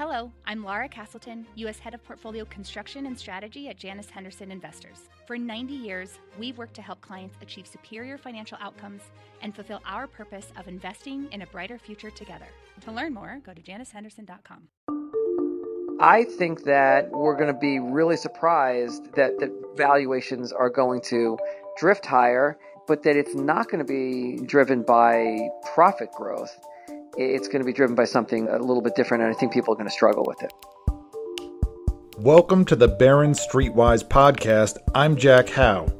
Hello, I'm Lara Castleton, U.S. Head of Portfolio Construction and Strategy at Janus Henderson Investors. For 90 years, we've worked to help clients achieve superior financial outcomes and fulfill our purpose of investing in a brighter future together. To learn more, go to janushenderson.com. I think that we're going to be really surprised that the valuations are going to drift higher, but that it's not going to be driven by profit growth. It's going to be driven by something a little bit different, and I think people are going to struggle with it. Welcome to the Barron Streetwise podcast. I'm Jack Hough.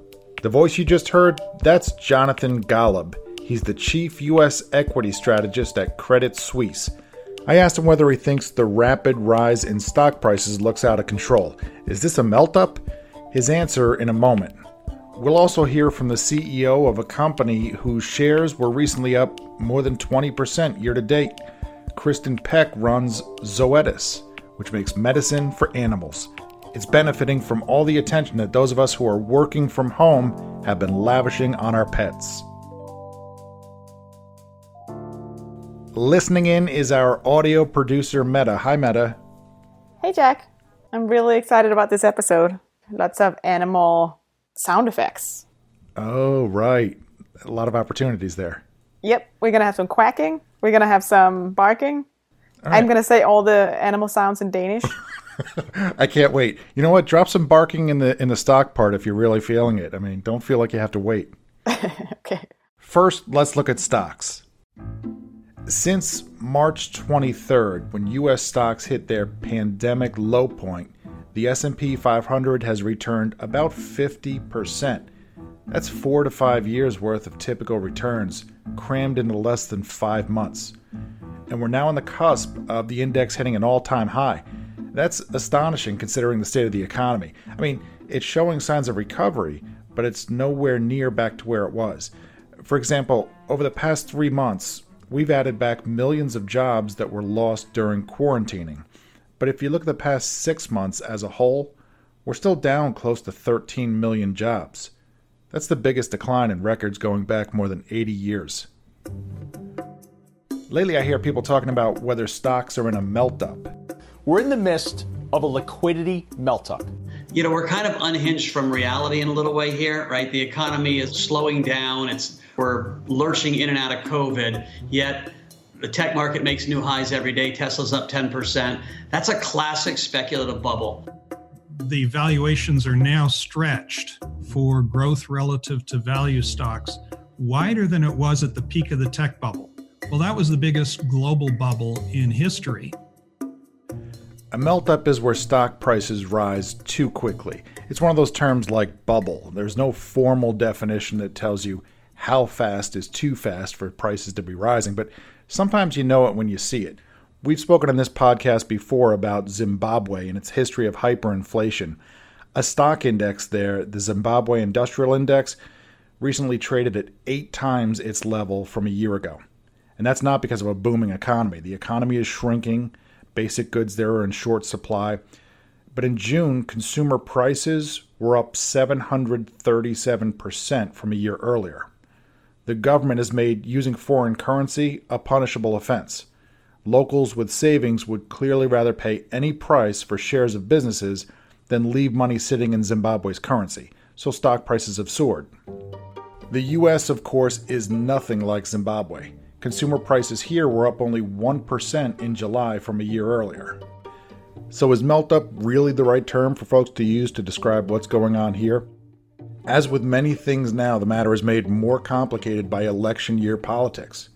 The voice you just heard, that's Jonathan Golub. He's the chief U.S. equity strategist at Credit Suisse. I asked him whether he thinks the rapid rise in stock prices looks out of control. Is this a melt up? His answer in a moment. We'll also hear from the CEO of a company whose shares were recently up more than 20% year to date. Kristin Peck runs Zoetis, which makes medicine for animals. It's benefiting from all the attention that those of us who are working from home have been lavishing on our pets. Listening in is our audio producer, Meta. Hi, Meta. Hey, Jack. I'm really excited about this episode. Lots of animal sound effects. Oh, right. A lot of opportunities there. Yep. We're going to have some quacking. We're going to have some barking. Right. I'm going to say all the animal sounds in Danish. I can't wait. You know what? Drop some barking in the in the stock part if you're really feeling it. I mean, don't feel like you have to wait. okay. First, let's look at stocks. Since March 23rd, when US stocks hit their pandemic low point, the S&P 500 has returned about 50%. That's 4 to 5 years worth of typical returns crammed into less than 5 months. And we're now on the cusp of the index hitting an all-time high. That's astonishing considering the state of the economy. I mean, it's showing signs of recovery, but it's nowhere near back to where it was. For example, over the past 3 months, we've added back millions of jobs that were lost during quarantining. But if you look at the past six months as a whole, we're still down close to 13 million jobs. That's the biggest decline in records going back more than 80 years. Lately, I hear people talking about whether stocks are in a melt up. We're in the midst of a liquidity melt up. You know, we're kind of unhinged from reality in a little way here, right? The economy is slowing down. It's we're lurching in and out of COVID, yet the tech market makes new highs every day. Tesla's up 10%. That's a classic speculative bubble. The valuations are now stretched for growth relative to value stocks wider than it was at the peak of the tech bubble. Well, that was the biggest global bubble in history. A melt up is where stock prices rise too quickly. It's one of those terms like bubble. There's no formal definition that tells you how fast is too fast for prices to be rising, but Sometimes you know it when you see it. We've spoken on this podcast before about Zimbabwe and its history of hyperinflation. A stock index there, the Zimbabwe Industrial Index, recently traded at eight times its level from a year ago. And that's not because of a booming economy. The economy is shrinking, basic goods there are in short supply. But in June, consumer prices were up 737% from a year earlier the government has made using foreign currency a punishable offense. Locals with savings would clearly rather pay any price for shares of businesses than leave money sitting in Zimbabwe's currency, so stock prices have soared. The US, of course, is nothing like Zimbabwe. Consumer prices here were up only 1% in July from a year earlier. So, is melt up really the right term for folks to use to describe what's going on here? As with many things now, the matter is made more complicated by election year politics.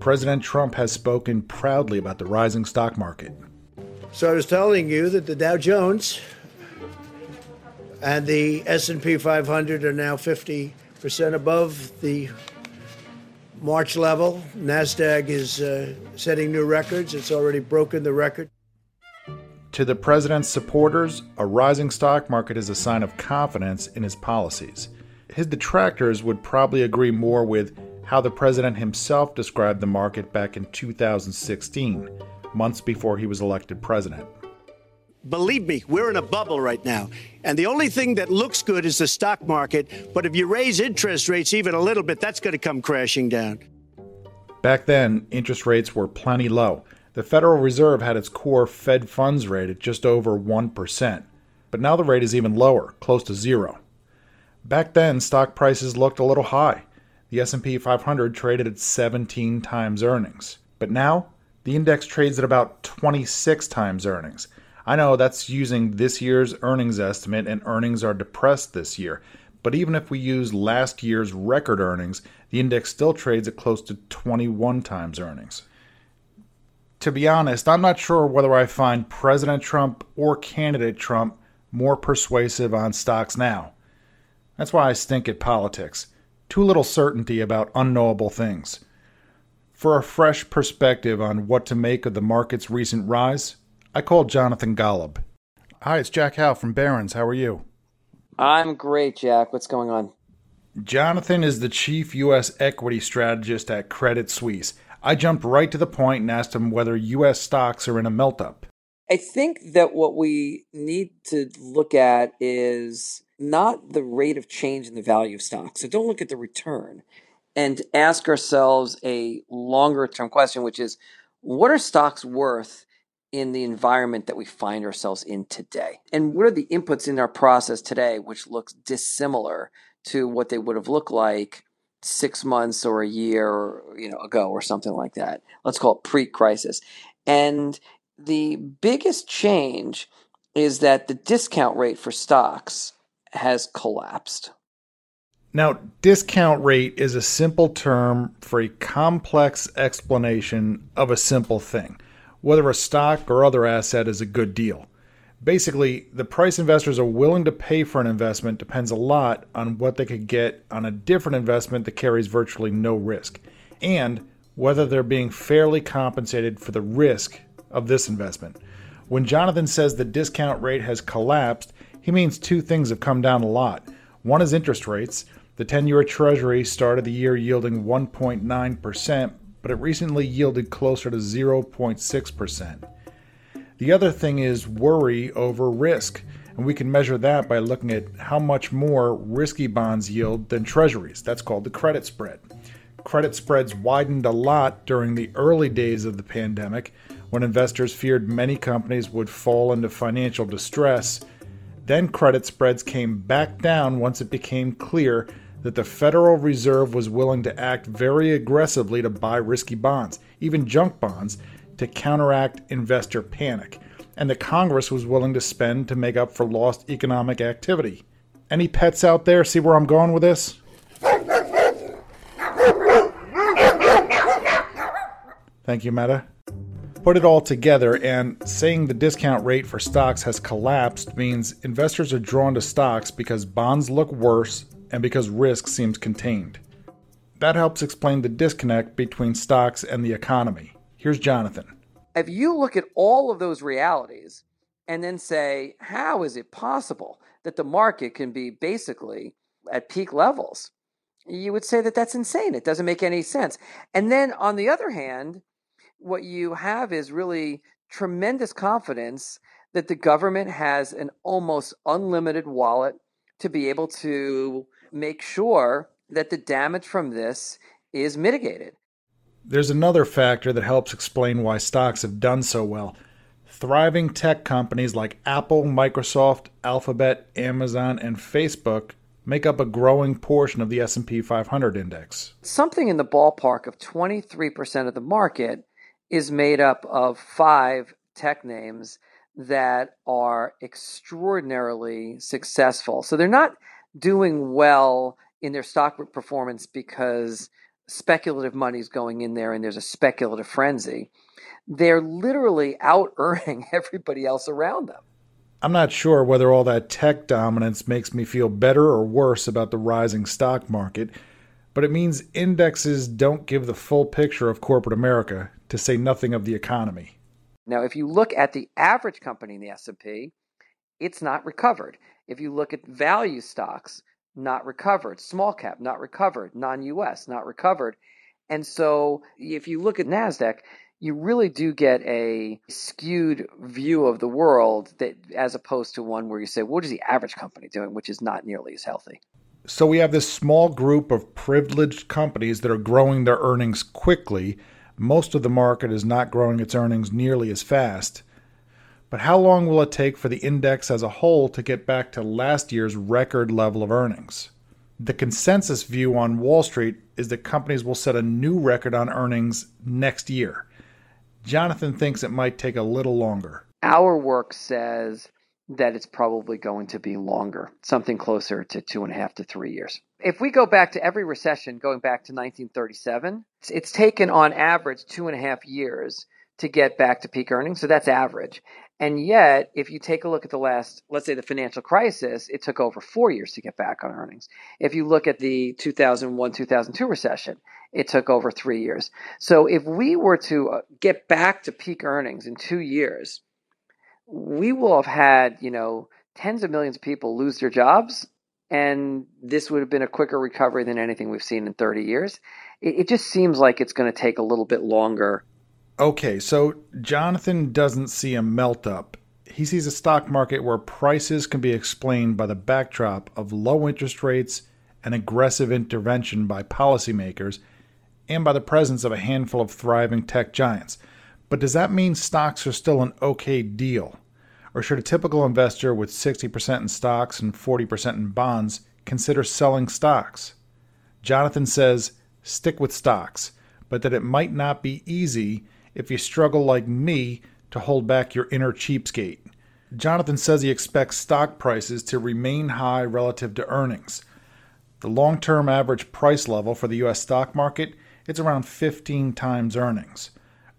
President Trump has spoken proudly about the rising stock market. So I was telling you that the Dow Jones and the S&P 500 are now 50% above the March level. Nasdaq is uh, setting new records. It's already broken the record. To the president's supporters, a rising stock market is a sign of confidence in his policies. His detractors would probably agree more with how the president himself described the market back in 2016, months before he was elected president. Believe me, we're in a bubble right now. And the only thing that looks good is the stock market. But if you raise interest rates even a little bit, that's going to come crashing down. Back then, interest rates were plenty low. The Federal Reserve had its core Fed funds rate at just over 1%, but now the rate is even lower, close to zero. Back then, stock prices looked a little high. The S&P 500 traded at 17 times earnings. But now, the index trades at about 26 times earnings. I know that's using this year's earnings estimate and earnings are depressed this year. But even if we use last year's record earnings, the index still trades at close to 21 times earnings. To be honest, I'm not sure whether I find President Trump or candidate Trump more persuasive on stocks now. That's why I stink at politics. Too little certainty about unknowable things. For a fresh perspective on what to make of the market's recent rise, I called Jonathan Golub. Hi, it's Jack Hough from Barron's. How are you? I'm great, Jack. What's going on? Jonathan is the chief U.S. equity strategist at Credit Suisse. I jumped right to the point and asked him whether U.S. stocks are in a melt up. I think that what we need to look at is not the rate of change in the value of stocks. So don't look at the return and ask ourselves a longer term question, which is what are stocks worth in the environment that we find ourselves in today? And what are the inputs in our process today which looks dissimilar to what they would have looked like six months or a year you know ago or something like that. Let's call it pre-crisis. And the biggest change is that the discount rate for stocks has collapsed. Now, discount rate is a simple term for a complex explanation of a simple thing, whether a stock or other asset is a good deal. Basically, the price investors are willing to pay for an investment depends a lot on what they could get on a different investment that carries virtually no risk, and whether they're being fairly compensated for the risk of this investment. When Jonathan says the discount rate has collapsed, he means two things have come down a lot. One is interest rates. The 10 year Treasury started the year yielding 1.9%, but it recently yielded closer to 0.6%. The other thing is worry over risk, and we can measure that by looking at how much more risky bonds yield than treasuries. That's called the credit spread. Credit spreads widened a lot during the early days of the pandemic when investors feared many companies would fall into financial distress then credit spreads came back down once it became clear that the Federal Reserve was willing to act very aggressively to buy risky bonds, even junk bonds, to counteract investor panic, and the Congress was willing to spend to make up for lost economic activity. Any pets out there see where I'm going with this? Thank you, Meta. Put it all together, and saying the discount rate for stocks has collapsed means investors are drawn to stocks because bonds look worse and because risk seems contained. That helps explain the disconnect between stocks and the economy. Here's Jonathan. If you look at all of those realities and then say, how is it possible that the market can be basically at peak levels? You would say that that's insane. It doesn't make any sense. And then on the other hand, what you have is really tremendous confidence that the government has an almost unlimited wallet to be able to make sure that the damage from this is mitigated. There's another factor that helps explain why stocks have done so well. Thriving tech companies like Apple, Microsoft, Alphabet, Amazon, and Facebook make up a growing portion of the S&P 500 index. Something in the ballpark of 23% of the market is made up of five tech names that are extraordinarily successful. So they're not doing well in their stock performance because speculative money is going in there and there's a speculative frenzy. They're literally out earning everybody else around them. I'm not sure whether all that tech dominance makes me feel better or worse about the rising stock market, but it means indexes don't give the full picture of corporate America to say nothing of the economy. Now, if you look at the average company in the S&P, it's not recovered. If you look at value stocks, not recovered. Small cap, not recovered. Non-US, not recovered. And so if you look at NASDAQ, you really do get a skewed view of the world that as opposed to one where you say, what is the average company doing, which is not nearly as healthy. So we have this small group of privileged companies that are growing their earnings quickly Most of the market is not growing its earnings nearly as fast. But how long will it take for the index as a whole to get back to last year's record level of earnings? The consensus view on Wall Street is that companies will set a new record on earnings next year. Jonathan thinks it might take a little longer. Our work says that it's probably going to be longer, something closer to two and a half to three years. If we go back to every recession going back to 1937, it's, taken on average two and a half years to get back to peak earnings. So that's average. And yet, if you take a look at the last, let's say the financial crisis, it took over four years to get back on earnings. If you look at the 2001 2002 recession, it took over three years. So if we were to uh, get back to peak earnings in two years, we will have had, you know, tens of millions of people lose their jobs. And this would have been a quicker recovery than anything we've seen in 30 years. It, it just seems like it's going to take a little bit longer Okay, so Jonathan doesn't see a melt up. He sees a stock market where prices can be explained by the backdrop of low interest rates and aggressive intervention by policymakers and by the presence of a handful of thriving tech giants. But does that mean stocks are still an okay deal? Or should a typical investor with 60% in stocks and 40% in bonds consider selling stocks? Jonathan says stick with stocks, but that it might not be easy if you struggle like me to hold back your inner cheapskate. Jonathan says he expects stock prices to remain high relative to earnings. The long-term average price level for the US stock market it's around 15 times earnings.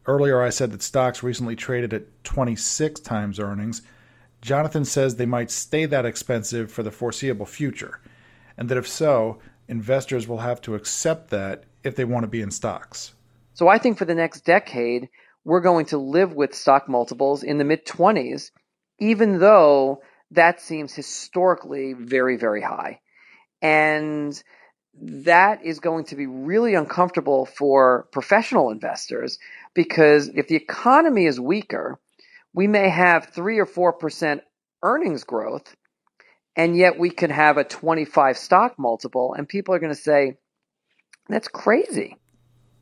Earlier I said that stocks recently traded at 26 times earnings. Jonathan says they might stay that expensive for the foreseeable future, and that if so, investors will have to accept that if they want to be in stocks. So I think for the next decade, we're going to live with stock multiples in the mid 20s, even though that seems historically very, very high. And that is going to be really uncomfortable for professional investors because if the economy is weaker, we may have 3 or 4% earnings growth, and yet we could have a 25 stock multiple, and people are going to say, that's crazy.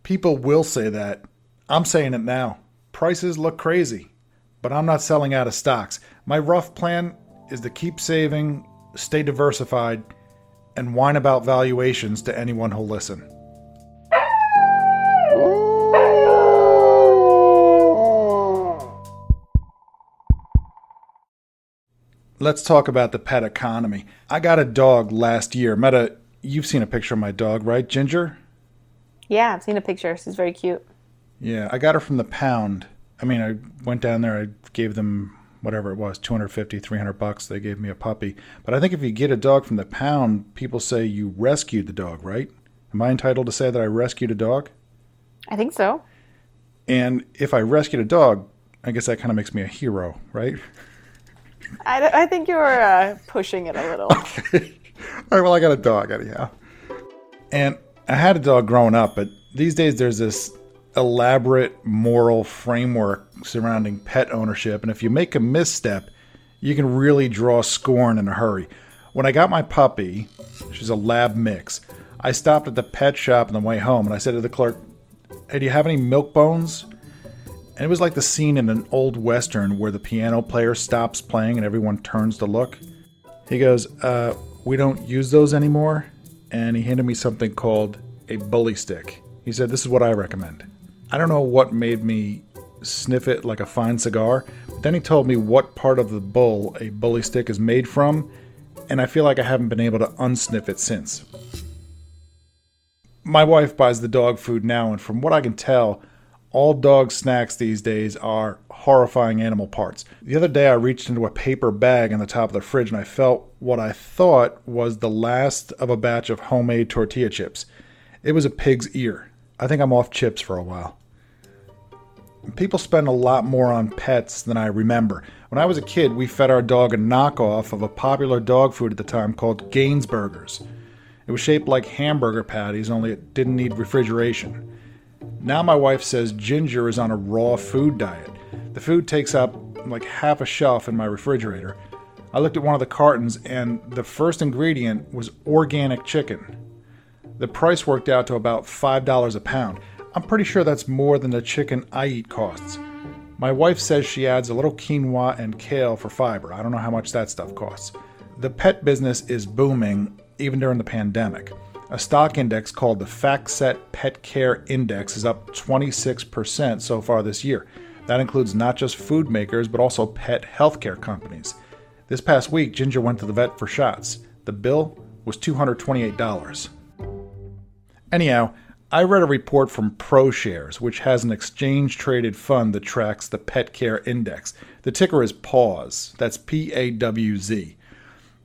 People will say that. I'm saying it now. Prices look crazy, but I'm not selling out of stocks. My rough plan is to keep saving, stay diversified, and whine about valuations to anyone who'll listen. Let's talk about the pet economy. I got a dog last year. Meta, you've seen a picture of my dog, right, Ginger? Yeah, I've seen a picture. She's very cute. Yeah, I got her from the pound. I mean, I went down there, I gave them whatever it was 250 300 bucks they gave me a puppy but i think if you get a dog from the pound people say you rescued the dog right am i entitled to say that i rescued a dog I think so. and if i rescued a dog i guess that kind of makes me a hero right I, I think you're uh, pushing it a little. all right well i got a dog anyhow and i had a dog growing up but these days there's this elaborate moral framework surrounding pet ownership. And if you make a misstep, you can really draw scorn in a hurry. When I got my puppy, she's a lab mix, I stopped at the pet shop on the way home and I said to the clerk, Hey, do you have any milk bones? And it was like the scene in an old western where the piano player stops playing and everyone turns to look. He goes, uh, We don't use those anymore. And he handed me something called a bully stick. He said, This is what I recommend. I don't know what made me sniff it like a fine cigar, but then he told me what part of the bull a bully stick is made from, and I feel like I haven't been able to unsniff it since. My wife buys the dog food now, and from what I can tell, all dog snacks these days are horrifying animal parts. The other day, I reached into a paper bag on the top of the fridge and I felt what I thought was the last of a batch of homemade tortilla chips. It was a pig's ear. I think I'm off chips for a while. People spend a lot more on pets than I remember. When I was a kid, we fed our dog a knockoff of a popular dog food at the time called Gaines Burgers. It was shaped like hamburger patties, only it didn't need refrigeration. Now my wife says Ginger is on a raw food diet. The food takes up like half a shelf in my refrigerator. I looked at one of the cartons, and the first ingredient was organic chicken. The price worked out to about $5 a pound. I'm pretty sure that's more than the chicken I eat costs. My wife says she adds a little quinoa and kale for fiber. I don't know how much that stuff costs. The pet business is booming even during the pandemic. A stock index called the FactSet Pet Care Index is up 26% so far this year. That includes not just food makers, but also pet healthcare companies. This past week, Ginger went to the vet for shots. The bill was $228. Anyhow, I read a report from ProShares, which has an exchange traded fund that tracks the pet care index. The ticker is PAWZ. That's P A W Z.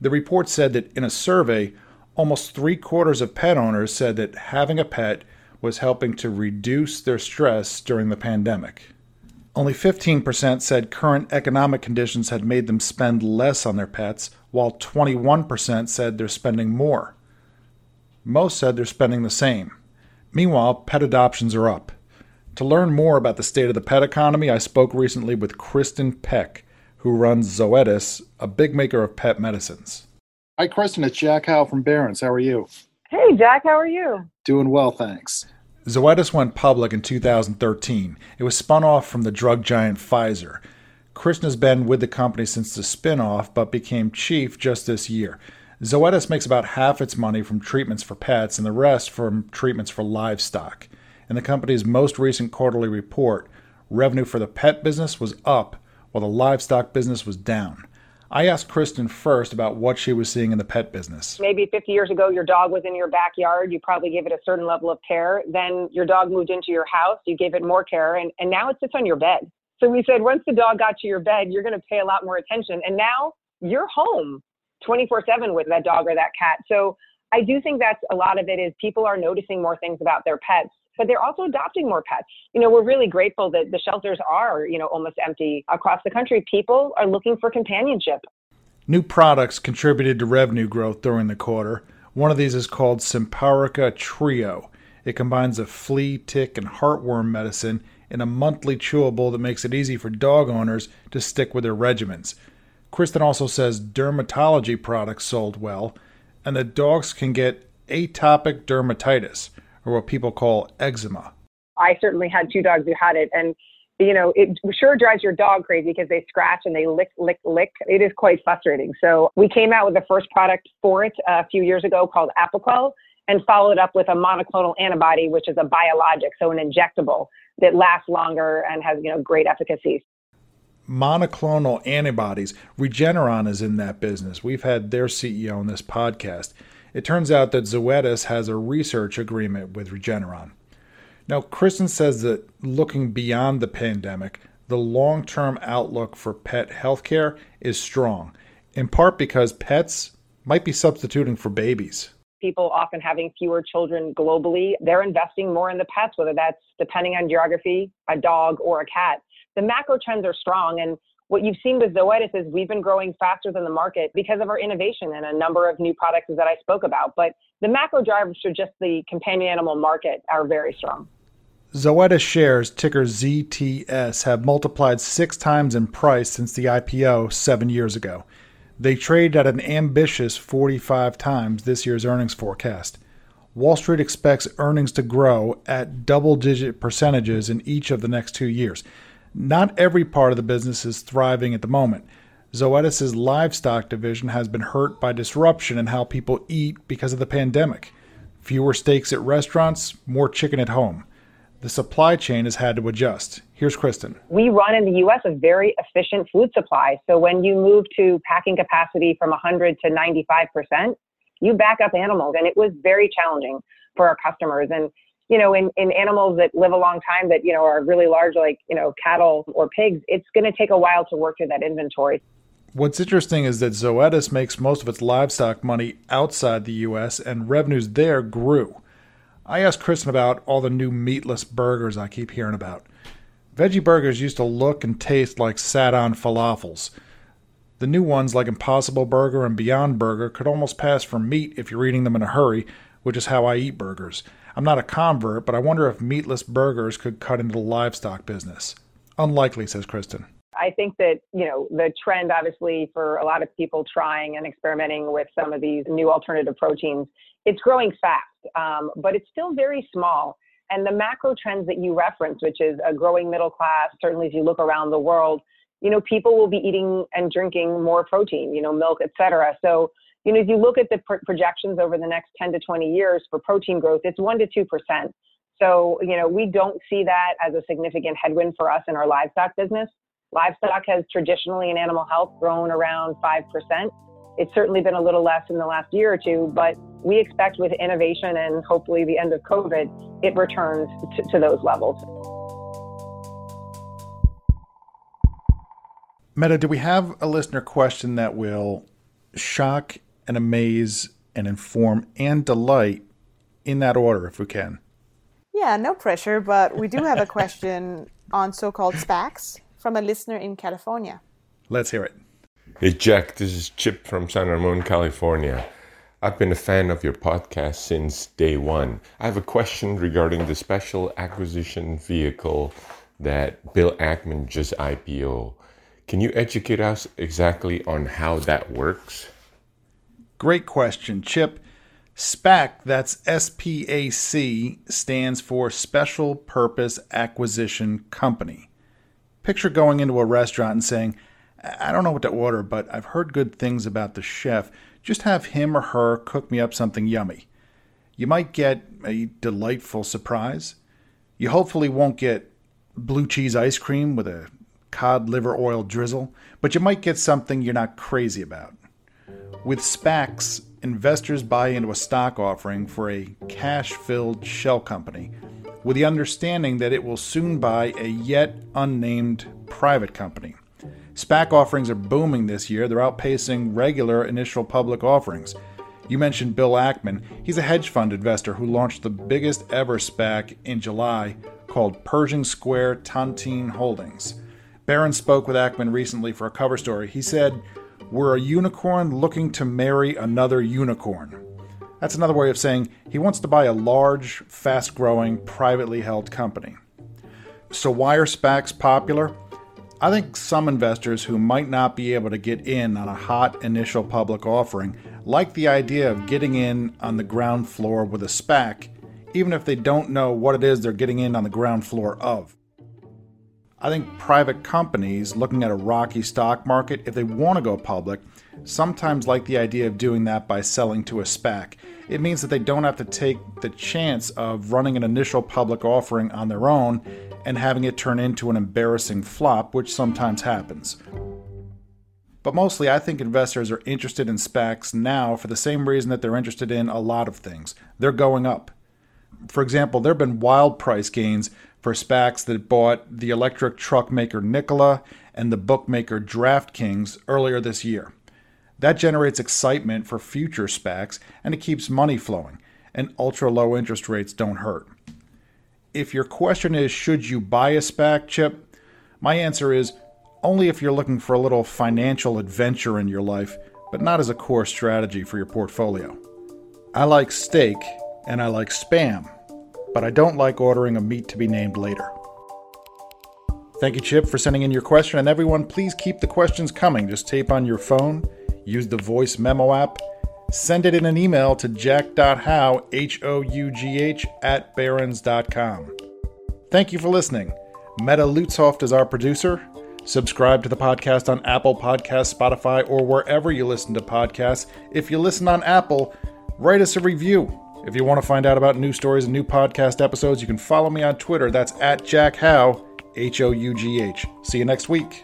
The report said that in a survey, almost three quarters of pet owners said that having a pet was helping to reduce their stress during the pandemic. Only 15% said current economic conditions had made them spend less on their pets, while 21% said they're spending more. Most said they're spending the same. Meanwhile, pet adoptions are up. To learn more about the state of the pet economy, I spoke recently with Kristin Peck, who runs Zoetis, a big maker of pet medicines. Hi, Kristin. It's Jack Hough from Barron's. How are you? Hey, Jack. How are you? Doing well, thanks. Zoetis went public in 2013. It was spun off from the drug giant Pfizer. Kristin has been with the company since the spin-off, but became chief just this year. Zoetis makes about half its money from treatments for pets and the rest from treatments for livestock. In the company's most recent quarterly report, revenue for the pet business was up while the livestock business was down. I asked Kristin first about what she was seeing in the pet business. Maybe 50 years ago, your dog was in your backyard. You probably gave it a certain level of care. Then your dog moved into your house. You gave it more care, and, and now it sits on your bed. So we said, once the dog got to your bed, you're going to pay a lot more attention. And now you're home 24 7 with that dog or that cat. So I do think that's a lot of it is people are noticing more things about their pets but they're also adopting more pets. You know, we're really grateful that the shelters are, you know, almost empty across the country. People are looking for companionship. New products contributed to revenue growth during the quarter. One of these is called Simparica Trio. It combines a flea, tick, and heartworm medicine in a monthly chewable that makes it easy for dog owners to stick with their regimens. Kristin also says dermatology products sold well, and that dogs can get atopic dermatitis or what people call eczema. I certainly had two dogs who had it, and you know, it sure drives your dog crazy because they scratch and they lick, lick, lick. It is quite frustrating. So we came out with the first product for it a few years ago called Apoquel and followed up with a monoclonal antibody, which is a biologic, so an injectable that lasts longer and has, you know, great efficacy. Monoclonal antibodies, Regeneron is in that business. We've had their CEO on this podcast. It turns out that Zoetis has a research agreement with Regeneron. Now, Kristin says that looking beyond the pandemic, the long term outlook for pet healthcare is strong, in part because pets might be substituting for babies. People often having fewer children globally, they're investing more in the pets, whether that's depending on geography, a dog or a cat. The macro trends are strong, and what you've seen with Zoetis is we've been growing faster than the market because of our innovation and a number of new products that I spoke about. But the macro drivers for just the companion animal market are very strong. Zoetis shares, ticker ZTS, have multiplied six times in price since the IPO seven years ago. They trade at an ambitious 45 times this year's earnings forecast. Wall Street expects earnings to grow at double digit percentages in each of the next two years. Not every part of the business is thriving at the moment. Zoetis' livestock division has been hurt by disruption in how people eat because of the pandemic. Fewer steaks at restaurants, more chicken at home. The supply chain has had to adjust. Here's Kristin. We run in the US a very efficient food supply. So when you move to packing capacity from 100 to 95%, you back up animals. And it was very challenging for our customers. And you know, in, in animals that live a long time that, you know, are really large, like, you know, cattle or pigs, it's going to take a while to work through that inventory. What's interesting is that Zoetis makes most of its livestock money outside the U.S., and revenues there grew. I asked Kristin about all the new meatless burgers I keep hearing about. Veggie burgers used to look and taste like sat on falafels. The new ones, like Impossible Burger and Beyond Burger, could almost pass for meat if you're eating them in a hurry, which is how I eat burgers. I'm not a convert, but I wonder if meatless burgers could cut into the livestock business. Unlikely, says Kristin. I think that, you know, the trend obviously for a lot of people trying and experimenting with some of these new alternative proteins, it's growing fast, um, but it's still very small. And the macro trends that you reference, which is a growing middle class, certainly as you look around the world, you know, people will be eating and drinking more protein, you know, milk, et cetera. So, you know, if you look at the projections over the next 10 to 20 years for protein growth, it's one to 2%. So, you know, we don't see that as a significant headwind for us in our livestock business. Livestock has traditionally in animal health grown around 5%. It's certainly been a little less in the last year or two, but we expect with innovation and hopefully the end of COVID, it returns to, to those levels. Meta, do we have a listener question that will shock and amaze and inform and delight in that order, if we can? Yeah, no pressure, but we do have a question on so called SPACs from a listener in California. Let's hear it. Hey, Jack, this is Chip from San Ramon, California. I've been a fan of your podcast since day one. I have a question regarding the special acquisition vehicle that Bill Ackman just IPO. Can you educate us exactly on how that works? Great question, Chip. SPAC, that's S P A C, stands for Special Purpose Acquisition Company. Picture going into a restaurant and saying, I don't know what to order, but I've heard good things about the chef. Just have him or her cook me up something yummy. You might get a delightful surprise. You hopefully won't get blue cheese ice cream with a cod liver oil drizzle, but you might get something you're not crazy about. With SPACs, investors buy into a stock offering for a cash filled shell company with the understanding that it will soon buy a yet unnamed private company. SPAC offerings are booming this year. They're outpacing regular initial public offerings. You mentioned Bill Ackman. He's a hedge fund investor who launched the biggest ever SPAC in July called Pershing Square Tontine Holdings. Barron spoke with Ackman recently for a cover story. He said, We're a unicorn looking to marry another unicorn. That's another way of saying he wants to buy a large, fast growing, privately held company. So, why are SPACs popular? I think some investors who might not be able to get in on a hot initial public offering like the idea of getting in on the ground floor with a SPAC, even if they don't know what it is they're getting in on the ground floor of. I think private companies looking at a rocky stock market, if they want to go public, sometimes like the idea of doing that by selling to a SPAC. It means that they don't have to take the chance of running an initial public offering on their own and having it turn into an embarrassing flop, which sometimes happens. But mostly, I think investors are interested in SPACs now for the same reason that they're interested in a lot of things. They're going up. For example, there have been wild price gains for SPACs that bought the electric truck maker Nikola and the bookmaker DraftKings earlier this year. That generates excitement for future SPACs and it keeps money flowing, and ultra low interest rates don't hurt if your question is, should you buy a SPAC chip? My answer is only if you're looking for a little financial adventure in your life, but not as a core strategy for your portfolio. I like steak and I like spam, but I don't like ordering a meat to be named later. Thank you, Chip, for sending in your question. And everyone, please keep the questions coming. Just tape on your phone, use the voice memo app, send it in an email to jack.hough, H O U G H, at barrons.com. Thank you for listening. Meta Lutzoft is our producer. Subscribe to the podcast on Apple Podcasts, Spotify, or wherever you listen to podcasts. If you listen on Apple, write us a review. If you want to find out about new stories and new podcast episodes, you can follow me on Twitter. That's at Jack Hough, H O U G H. See you next week.